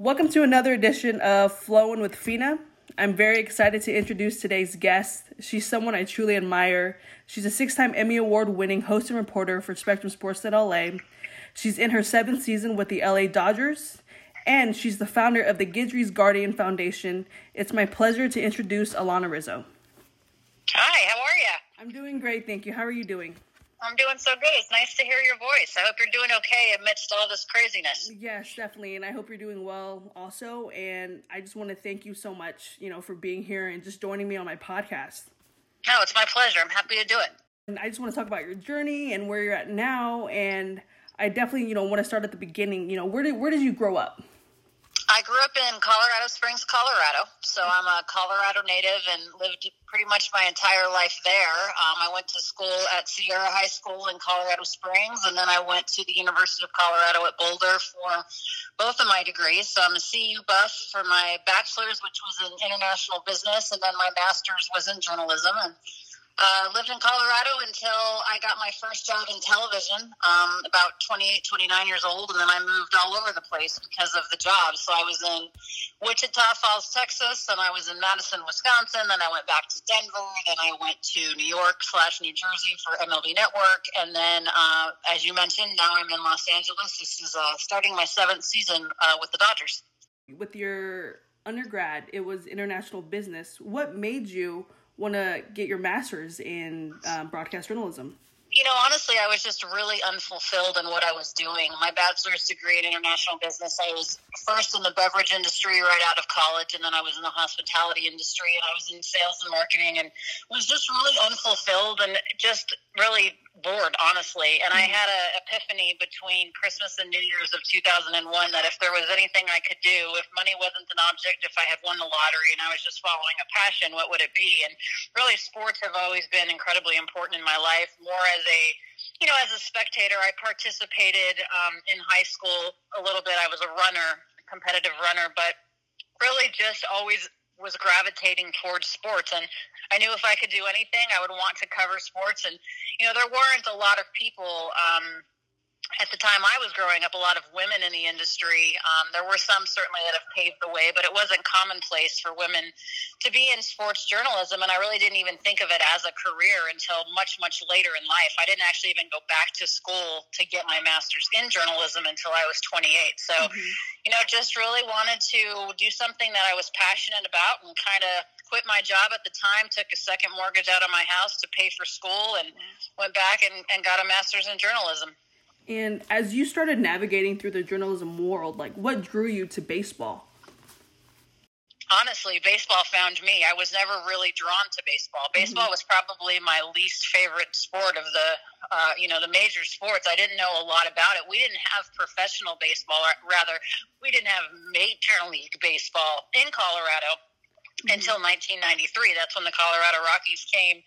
Welcome to another edition of Flowing with Fina. I'm very excited to introduce today's guest. She's someone I truly admire. She's a six time Emmy Award winning host and reporter for Spectrum Sports in LA. She's in her seventh season with the LA Dodgers, and she's the founder of the Guidry's Guardian Foundation. It's my pleasure to introduce Alanna Rizzo. Hi, how are you? I'm doing great, thank you. How are you doing? I'm doing so good. It's nice to hear your voice. I hope you're doing okay amidst all this craziness. Yes, definitely, and I hope you're doing well also. And I just want to thank you so much, you know, for being here and just joining me on my podcast. No, it's my pleasure. I'm happy to do it. And I just want to talk about your journey and where you're at now. And I definitely, you know, want to start at the beginning. You know, where did where did you grow up? I grew up in Colorado Springs, Colorado. So I'm a Colorado native and lived pretty much my entire life there. Um, I went to school at Sierra High School in Colorado Springs, and then I went to the University of Colorado at Boulder for both of my degrees. So I'm a CU buff for my bachelor's, which was in international business, and then my master's was in journalism. And uh, lived in Colorado until I got my first job in television, um, about 28, 29 years old, and then I moved all over the place because of the job. So I was in Wichita Falls, Texas, and I was in Madison, Wisconsin. Then I went back to Denver. Then I went to New York slash New Jersey for MLB Network, and then, uh, as you mentioned, now I'm in Los Angeles. This is uh, starting my seventh season uh, with the Dodgers. With your undergrad, it was international business. What made you? Want to get your master's in um, broadcast journalism? You know, honestly, I was just really unfulfilled in what I was doing. My bachelor's degree in international business, I was first in the beverage industry right out of college, and then I was in the hospitality industry, and I was in sales and marketing, and was just really unfulfilled and just really bored, honestly. And I mm-hmm. had an epiphany between Christmas and New Year's of 2001 that if there was anything I could do, if money wasn't an object, if I had won the lottery and I was just following a passion, what would it be? And really, sports have always been incredibly important in my life, more as a you know, as a spectator, I participated um, in high school a little bit. I was a runner, competitive runner, but really just always was gravitating towards sports. And I knew if I could do anything, I would want to cover sports. And, you know, there weren't a lot of people. Um, at the time I was growing up, a lot of women in the industry. Um, there were some certainly that have paved the way, but it wasn't commonplace for women to be in sports journalism. And I really didn't even think of it as a career until much, much later in life. I didn't actually even go back to school to get my master's in journalism until I was 28. So, mm-hmm. you know, just really wanted to do something that I was passionate about and kind of quit my job at the time, took a second mortgage out of my house to pay for school, and went back and, and got a master's in journalism. And as you started navigating through the journalism world, like what drew you to baseball? honestly, baseball found me. I was never really drawn to baseball. Mm-hmm. Baseball mm-hmm. was probably my least favorite sport of the, uh, you know, the major sports. I didn't know a lot about it. We didn't have professional baseball, rather, we didn't have major league baseball in Colorado mm-hmm. until 1993. That's when the Colorado Rockies came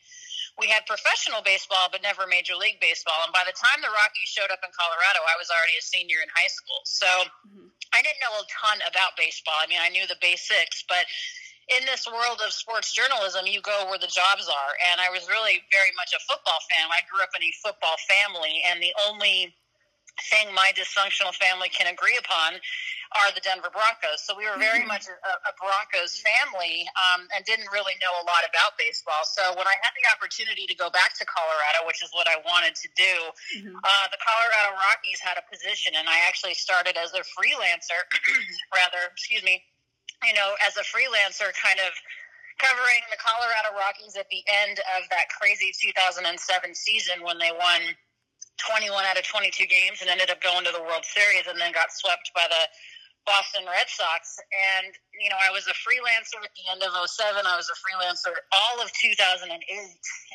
we had professional baseball, but never Major League Baseball. And by the time the Rockies showed up in Colorado, I was already a senior in high school. So mm-hmm. I didn't know a ton about baseball. I mean, I knew the basics, but in this world of sports journalism, you go where the jobs are. And I was really very much a football fan. I grew up in a football family, and the only thing my dysfunctional family can agree upon are the Denver Broncos. So we were very mm-hmm. much a, a Broncos family um, and didn't really know a lot about baseball. So when I had the opportunity to go back to Colorado, which is what I wanted to do, mm-hmm. uh, the Colorado Rockies had a position, and I actually started as a freelancer, rather, excuse me, you know, as a freelancer, kind of covering the Colorado Rockies at the end of that crazy 2007 season when they won 21 out of 22 games and ended up going to the World Series and then got swept by the Boston Red Sox. And, you know, I was a freelancer at the end of 07. I was a freelancer all of 2008.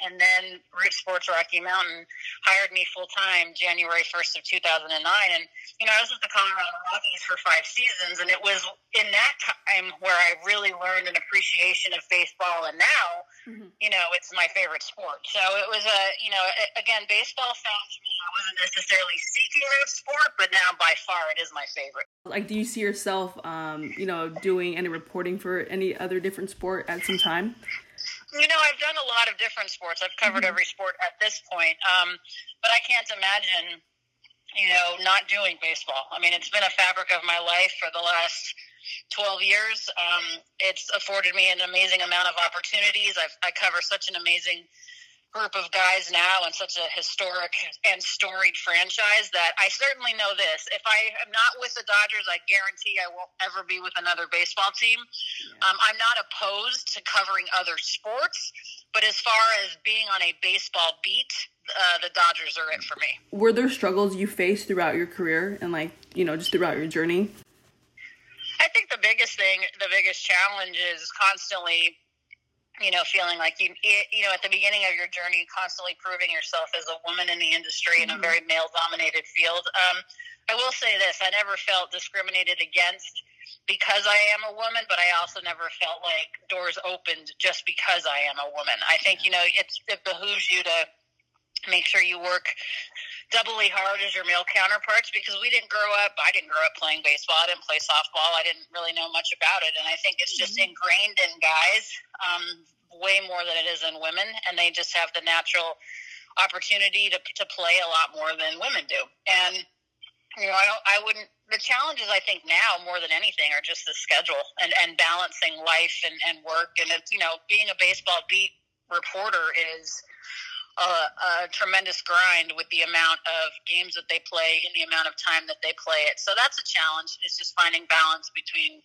And then Root Sports Rocky Mountain hired me full time January 1st of 2009. And, you know, I was with the Colorado Rockies for five seasons. And it was in that time where I really learned an appreciation of baseball. And now, mm-hmm. you know, it's my favorite sport. So it was a, you know, again, baseball found me. I wasn't necessarily seeking that sport, but now by far it is my favorite. Like, do you see yourself, um, you know, doing any reporting for any other different sport at some time? You know, I've done a lot of different sports. I've covered mm-hmm. every sport at this point, um, but I can't imagine you know, not doing baseball. I mean, it's been a fabric of my life for the last 12 years. Um, it's afforded me an amazing amount of opportunities. I've, I cover such an amazing group of guys now and such a historic and storied franchise that I certainly know this. If I am not with the Dodgers, I guarantee I won't ever be with another baseball team. Yeah. Um, I'm not opposed to covering other sports, but as far as being on a baseball beat, uh, the Dodgers are it for me. Were there struggles you faced throughout your career and, like, you know, just throughout your journey? I think the biggest thing, the biggest challenge is constantly you know, feeling like you, you know, at the beginning of your journey, constantly proving yourself as a woman in the industry mm-hmm. in a mm-hmm. very male-dominated field. Um, I will say this: I never felt discriminated against because I am a woman, but I also never felt like doors opened just because I am a woman. I think you know it's, it behooves you to make sure you work doubly hard as your male counterparts because we didn't grow up I didn't grow up playing baseball I didn't play softball I didn't really know much about it. And I think it's just mm-hmm. ingrained in guys um, way more than it is in women. And they just have the natural opportunity to, to play a lot more than women do. And you know I don't I wouldn't the challenges I think now more than anything are just the schedule and, and balancing life and, and work. And it's you know being a baseball beat reporter is a, a tremendous grind with the amount of games that they play and the amount of time that they play it. So that's a challenge. It's just finding balance between,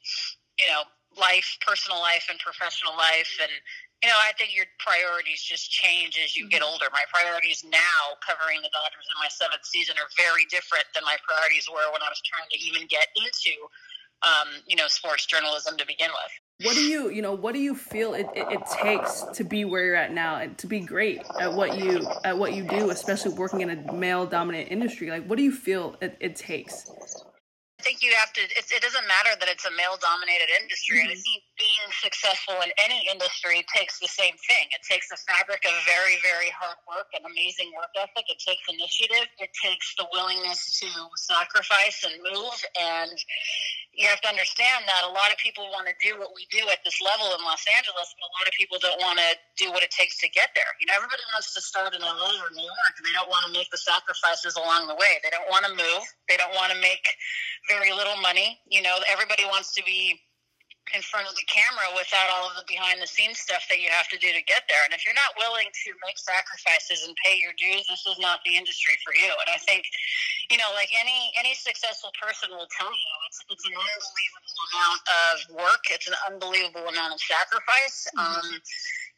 you know, life, personal life, and professional life. And, you know, I think your priorities just change as you get mm-hmm. older. My priorities now, covering the Dodgers in my seventh season, are very different than my priorities were when I was trying to even get into, um, you know, sports journalism to begin with what do you you know what do you feel it, it, it, takes to be where you're at now and to be great at what you at what you do especially working in a male dominant industry like what do you feel it, it takes I think you have to. It, it doesn't matter that it's a male-dominated industry, mm-hmm. and I think being successful in any industry takes the same thing. It takes a fabric of very, very hard work and amazing work ethic. It takes initiative. It takes the willingness to sacrifice and move. And you have to understand that a lot of people want to do what we do at this level in Los Angeles, but a lot of people don't want to do what it takes to get there. You know, everybody wants to start in LA or New York, and they don't want to make the sacrifices along the way. They don't want to move. They don't want to make very little money. You know, everybody wants to be in front of the camera without all of the behind the scenes stuff that you have to do to get there. And if you're not willing to make sacrifices and pay your dues, this is not the industry for you. And I think, you know, like any any successful person will tell you, it's it's an unbelievable amount of work. It's an unbelievable amount of sacrifice. Mm-hmm. Um,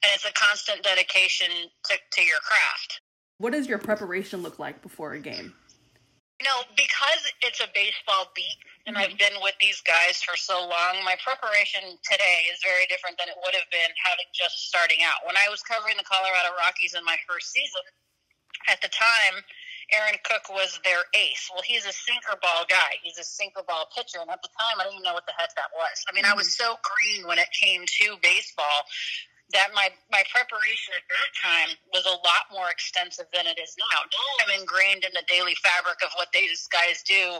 and it's a constant dedication to, to your craft. What does your preparation look like before a game? You know, because it's a baseball beat, and mm-hmm. I've been with these guys for so long, my preparation today is very different than it would have been having just starting out. When I was covering the Colorado Rockies in my first season, at the time, Aaron Cook was their ace. Well, he's a sinker ball guy. He's a sinker ball pitcher, and at the time, I didn't even know what the heck that was. I mean, mm-hmm. I was mm-hmm. so green when it came to baseball that my my preparation at that time was a lot more extensive than it is now. Now I'm ingrained in the daily fabric of what these guys do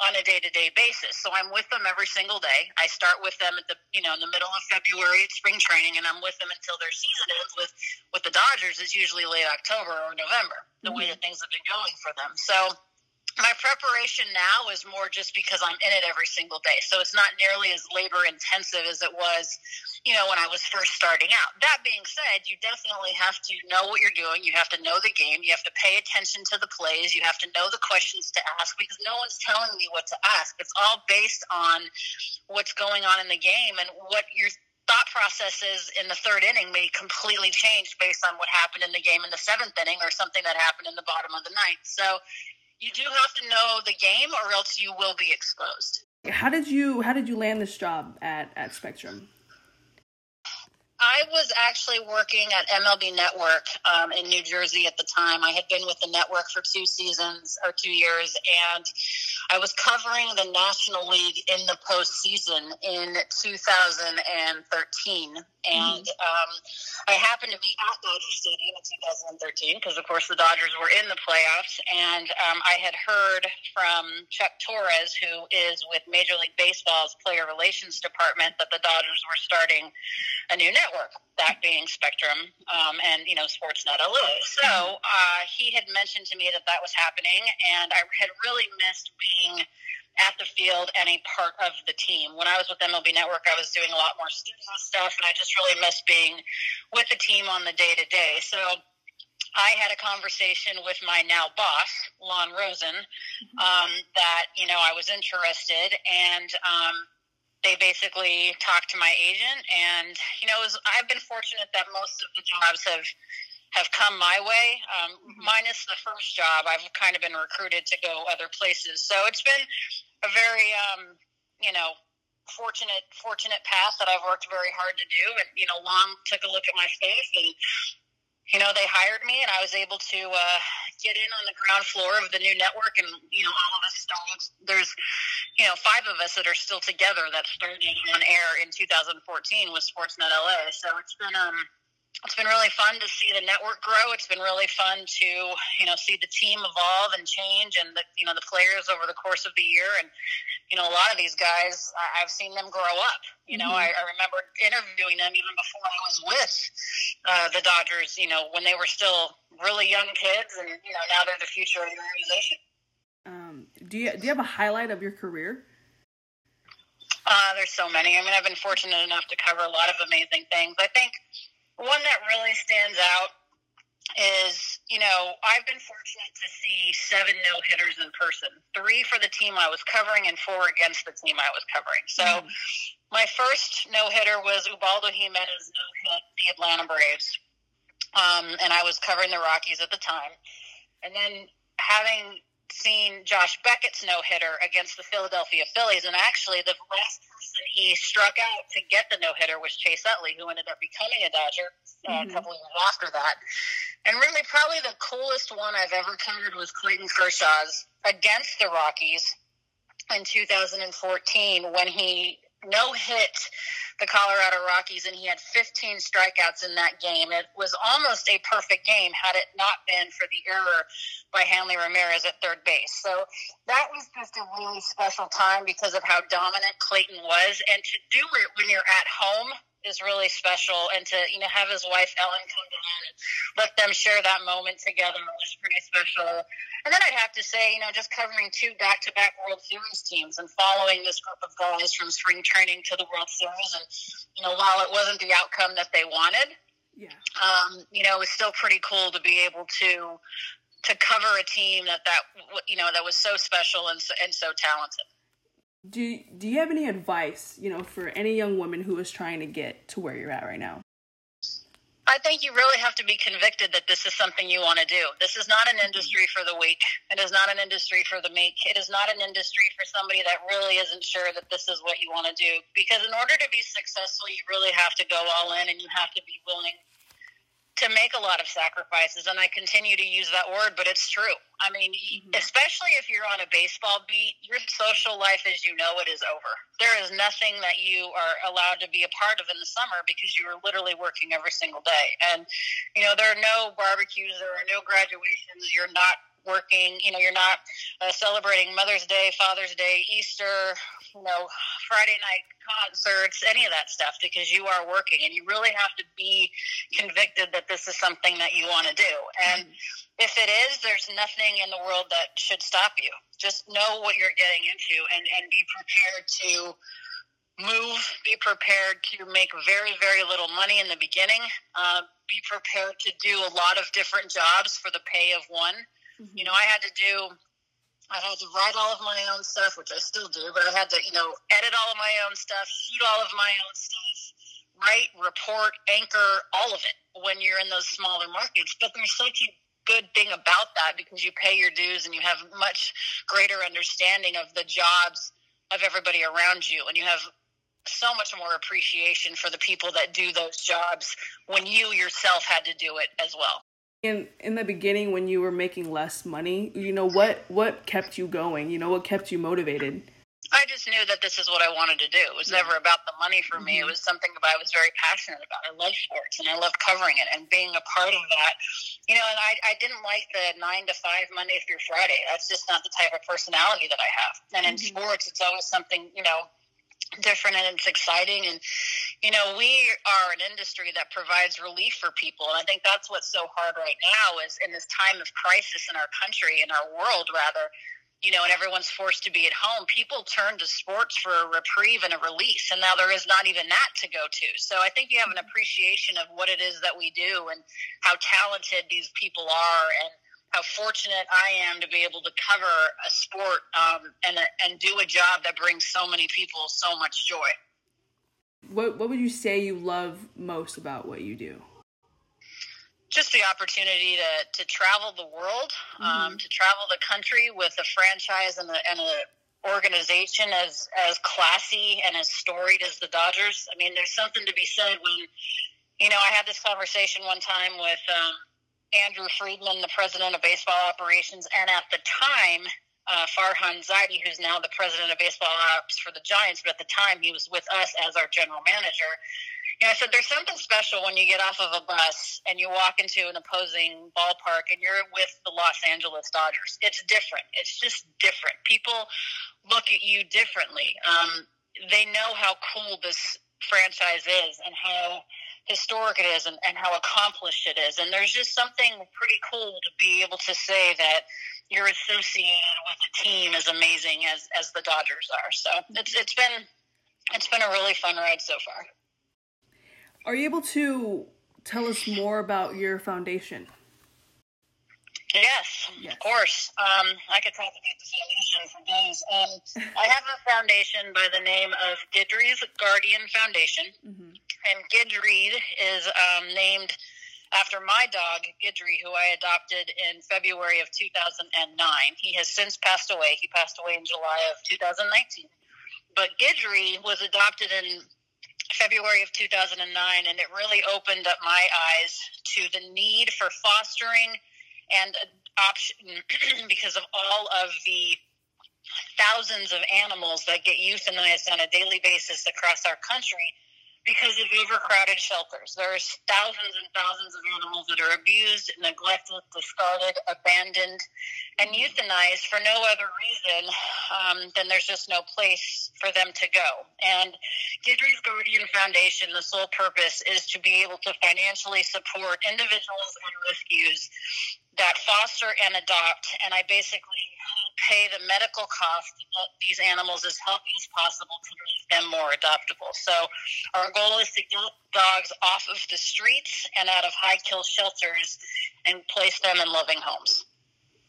on a day to day basis. So I'm with them every single day. I start with them at the you know in the middle of February at spring training, and I'm with them until their season ends. With with the Dodgers, it's usually late October or November. The mm-hmm. way that things have been going for them. So my preparation now is more just because I'm in it every single day. So it's not nearly as labor intensive as it was, you know, when I was first starting out. That being said, you definitely have to know what you're doing. You have to know the game. You have to pay attention to the plays. You have to know the questions to ask because no one's telling me what to ask. It's all based on what's going on in the game and what your thought processes in the third inning may completely change based on what happened in the game in the seventh inning or something that happened in the bottom of the ninth. So you do have to know the game or else you will be exposed. How did you how did you land this job at, at Spectrum? I was actually working at MLB Network um, in New Jersey at the time. I had been with the network for two seasons or two years, and I was covering the National League in the postseason in 2013, and mm-hmm. um, I happened to be at Dodger Stadium in 2013 because, of course, the Dodgers were in the playoffs, and um, I had heard from Chuck Torres, who is with Major League Baseball's Player Relations Department, that the Dodgers were starting a new network, that being Spectrum um, and you know Sportsnet LA. So uh, he had mentioned to me that that was happening, and I had really missed being at the field and a part of the team. When I was with MLB Network, I was doing a lot more studio stuff, and I just really missed being with the team on the day to day. So I had a conversation with my now boss, Lon Rosen, mm-hmm. um, that you know I was interested, and um, they basically talked to my agent, and you know, was, I've been fortunate that most of the jobs have have come my way. Um, mm-hmm. Minus the first job, I've kind of been recruited to go other places, so it's been a very, um, you know, fortunate fortunate path that I've worked very hard to do. And you know, Lon took a look at my face and you know, they hired me and I was able to uh, get in on the ground floor of the new network. And, you know, all of us started, there's, you know, five of us that are still together that started on air in 2014 with Sportsnet LA. So it's been, um, it's been really fun to see the network grow. It's been really fun to you know see the team evolve and change, and the you know the players over the course of the year. And you know a lot of these guys, I've seen them grow up. You know, mm-hmm. I, I remember interviewing them even before I was with uh, the Dodgers. You know, when they were still really young kids, and you know now they're the future of the organization. Um, do you do you have a highlight of your career? Uh, there's so many. I mean, I've been fortunate enough to cover a lot of amazing things. I think one that really stands out is, you know, I've been fortunate to see seven no hitters in person three for the team I was covering and four against the team I was covering. So mm. my first no hitter was Ubaldo Jimenez no hit the Atlanta Braves. Um, and I was covering the Rockies at the time. And then having seen Josh Beckett's no hitter against the Philadelphia Phillies, and actually the last person he struck out to get the no hitter was Chase Utley, who ended up becoming a Dodger uh, mm-hmm. a couple of years after that. And really, probably the coolest one I've ever covered was Clayton Kershaw's against the Rockies in 2014 when he no hit the Colorado Rockies, and he had 15 strikeouts in that game. It was almost a perfect game had it not been for the error by Hanley Ramirez at third base. So that was just a really special time because of how dominant Clayton was, and to do it when you're at home is really special and to you know have his wife Ellen come down and let them share that moment together was pretty special. And then I'd have to say, you know, just covering two back to back World Series teams and following this group of guys from spring training to the World Series and you know, while it wasn't the outcome that they wanted, yeah. Um, you know, it was still pretty cool to be able to to cover a team that that you know that was so special and so, and so talented do do you have any advice, you know, for any young woman who is trying to get to where you're at right now? I think you really have to be convicted that this is something you want to do. This is not an mm-hmm. industry for the weak. It is not an industry for the meek. It is not an industry for somebody that really isn't sure that this is what you want to do. Because in order to be successful, you really have to go all in and you have to be willing to make a lot of sacrifices and i continue to use that word but it's true. I mean mm-hmm. especially if you're on a baseball beat your social life as you know it is over. There is nothing that you are allowed to be a part of in the summer because you are literally working every single day. And you know there are no barbecues there are no graduations you're not working. You know, you're not uh, celebrating Mother's Day, Father's Day, Easter, you know, Friday night concerts, any of that stuff, because you are working, and you really have to be convicted that this is something that you want to do. And mm-hmm. if it is, there's nothing in the world that should stop you. Just know what you're getting into, and and be prepared to move, be prepared to make very, very little money in the beginning, uh, be prepared to do a lot of different jobs for the pay of one. Mm-hmm. You know, I had to do I had to write all of my own stuff, which I still do, but I had to, you know, edit all of my own stuff, shoot all of my own stuff, write, report, anchor, all of it when you're in those smaller markets. But there's such a good thing about that because you pay your dues and you have much greater understanding of the jobs of everybody around you and you have so much more appreciation for the people that do those jobs when you yourself had to do it as well. In in the beginning when you were making less money you know what what kept you going you know what kept you motivated I just knew that this is what I wanted to do. It was never about the money for me. It was something that I was very passionate about. I love sports and I love covering it and being a part of that. You know, and I, I didn't like the nine to five Monday through Friday. That's just not the type of personality that I have. And in mm-hmm. sports, it's always something, you know, different and it's exciting and you know we are an industry that provides relief for people and i think that's what's so hard right now is in this time of crisis in our country in our world rather you know, and everyone's forced to be at home, people turn to sports for a reprieve and a release. And now there is not even that to go to. So I think you have an appreciation of what it is that we do and how talented these people are and how fortunate I am to be able to cover a sport um, and, a, and do a job that brings so many people so much joy. What, what would you say you love most about what you do? just the opportunity to, to travel the world, um, mm-hmm. um, to travel the country with a franchise and a, and a organization as as classy and as storied as the Dodgers. I mean, there's something to be said when you know I had this conversation one time with um, Andrew Friedman, the president of baseball operations, and at the time. Uh, Farhan Zaidi, who's now the president of baseball ops for the Giants, but at the time he was with us as our general manager you know, I said there's something special when you get off of a bus and you walk into an opposing ballpark and you're with the Los Angeles Dodgers. It's different. It's just different. People look at you differently. Um, they know how cool this franchise is and how historic it is and, and how accomplished it is. And there's just something pretty cool to be able to say that you're associated with a team as amazing as, as the Dodgers are. So it's it's been it's been a really fun ride so far. Are you able to tell us more about your foundation? Yes, yes. of course. Um, I could talk about the foundation for days. Um, I have a foundation by the name of Guidry's Guardian Foundation, mm-hmm. And Guidry is um, named after my dog Guidry, who I adopted in February of 2009. He has since passed away. He passed away in July of 2019. But Guidry was adopted in February of 2009, and it really opened up my eyes to the need for fostering and adoption because of all of the thousands of animals that get euthanized on a daily basis across our country because of overcrowded shelters. There's thousands and thousands of animals that are abused, neglected, discarded, abandoned, and euthanized for no other reason um, than there's just no place for them to go. And Guidry's Guardian Foundation, the sole purpose is to be able to financially support individuals and rescues that foster and adopt. And I basically pay the medical cost get these animals as healthy as possible to make them more adoptable. So our goal is to get dogs off of the streets and out of high kill shelters and place them in loving homes.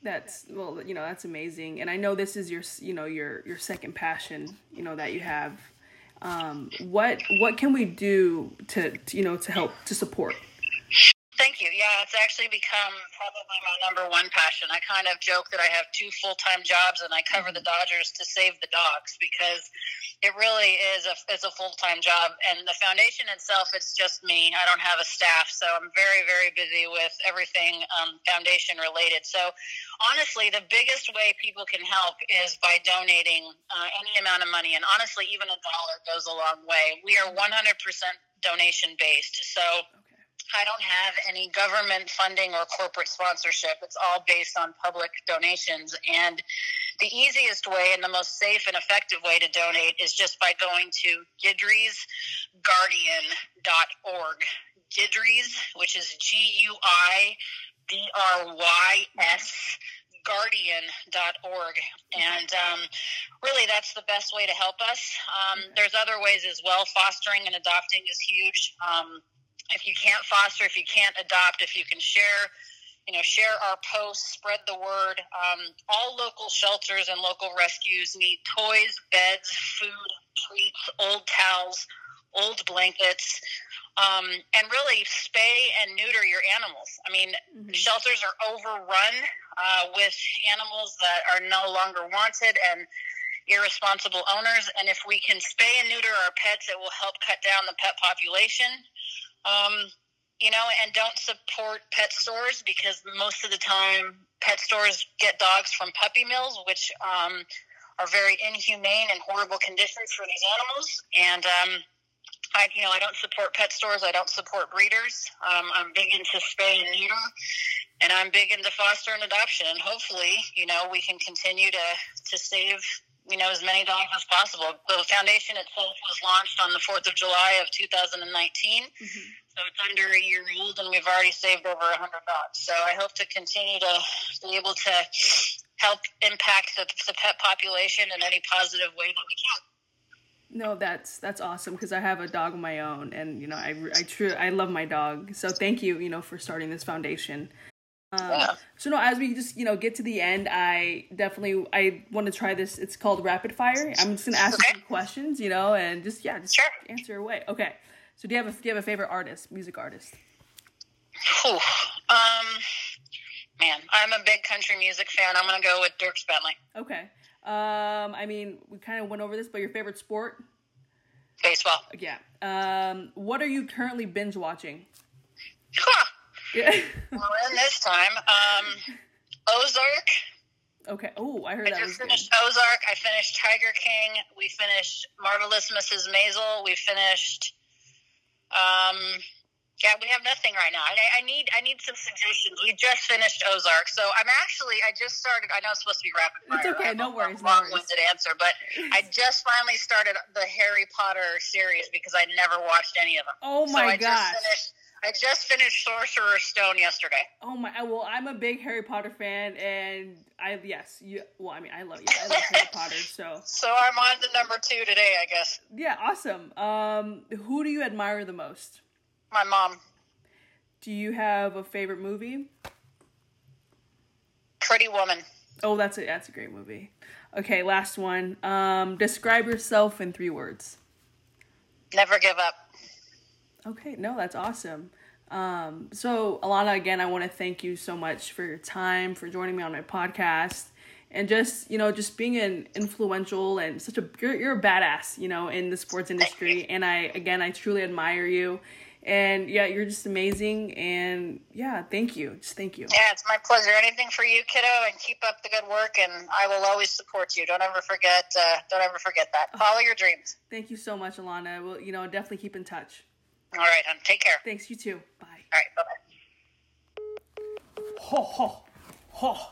That's well, you know, that's amazing. And I know this is your, you know, your your second passion, you know, that you have. Um, what what can we do to, to you know to help to support Thank you. Yeah, it's actually become probably my number one passion. I kind of joke that I have two full time jobs and I cover the Dodgers to save the dogs because it really is a it's a full time job. And the foundation itself, it's just me. I don't have a staff, so I'm very very busy with everything um, foundation related. So honestly, the biggest way people can help is by donating uh, any amount of money, and honestly, even a dollar goes a long way. We are 100% donation based, so. I don't have any government funding or corporate sponsorship. It's all based on public donations. And the easiest way and the most safe and effective way to donate is just by going to guidrysguardian.org. Guidrys, which is G U I D R Y S guardian.org and um, really that's the best way to help us um, there's other ways as well fostering and adopting is huge um, if you can't foster, if you can't adopt, if you can share, you know, share our posts, spread the word. Um, all local shelters and local rescues need toys, beds, food, treats, old towels, old blankets, um, and really spay and neuter your animals. I mean, mm-hmm. shelters are overrun uh, with animals that are no longer wanted and irresponsible owners. And if we can spay and neuter our pets, it will help cut down the pet population. Um, you know, and don't support pet stores because most of the time pet stores get dogs from puppy mills, which um, are very inhumane and horrible conditions for these animals. And um, I, you know, I don't support pet stores. I don't support breeders. Um, I'm big into spay and neuter, and I'm big into foster and adoption. And hopefully, you know, we can continue to to save you know as many dogs as possible. The foundation itself was launched on the Fourth of July of 2019. Mm-hmm. So it's under a year old, and we've already saved over 100 dogs. So I hope to continue to be able to help impact the, the pet population in any positive way that we can. No, that's that's awesome because I have a dog of my own, and you know I I true I love my dog. So thank you, you know, for starting this foundation. Um, yeah. So no, as we just you know get to the end, I definitely I want to try this. It's called rapid fire. I'm just gonna ask okay. you some questions, you know, and just yeah, just sure. answer away. Okay. So do you have a do you have a favorite artist, music artist? Whew. Um, man, I'm a big country music fan. I'm gonna go with Dierks Bentley. Okay. Um, I mean, we kind of went over this, but your favorite sport? Baseball. Yeah. Um, what are you currently binge watching? Huh. Yeah. well, in this time, um, Ozark. Okay. Oh, I heard I that. I just finished good. Ozark. I finished Tiger King. We finished Marvelous Mrs. Maisel. We finished um, yeah, we have nothing right now. I, I, need I need some suggestions. We just finished Ozark, so I'm actually I just started. I know it's supposed to be rapid fire. It's okay, no worries. Long-winded no answer, but I just finally started the Harry Potter series because I never watched any of them. Oh my so I gosh! I just finished Sorcerer's Stone yesterday. Oh my! Well, I'm a big Harry Potter fan, and I yes, you. Well, I mean, I love you. I love Harry Potter. So. So I'm on to number two today, I guess. Yeah, awesome. Um, who do you admire the most? My mom. Do you have a favorite movie? Pretty Woman. Oh, that's a that's a great movie. Okay, last one. Um, describe yourself in three words. Never give up. Okay, no, that's awesome. Um, so, Alanna, again, I want to thank you so much for your time, for joining me on my podcast, and just you know, just being an influential and such a you're, you're a badass, you know, in the sports industry. And I again, I truly admire you. And yeah, you're just amazing. And yeah, thank you. Just thank you. Yeah, it's my pleasure. Anything for you, kiddo, and keep up the good work. And I will always support you. Don't ever forget. Uh, don't ever forget that. Follow your dreams. Thank you so much, Alanna. We'll you know definitely keep in touch. All right, hon. Take care. Thanks. You too. Bye. All right. Bye bye. Ho ho ho.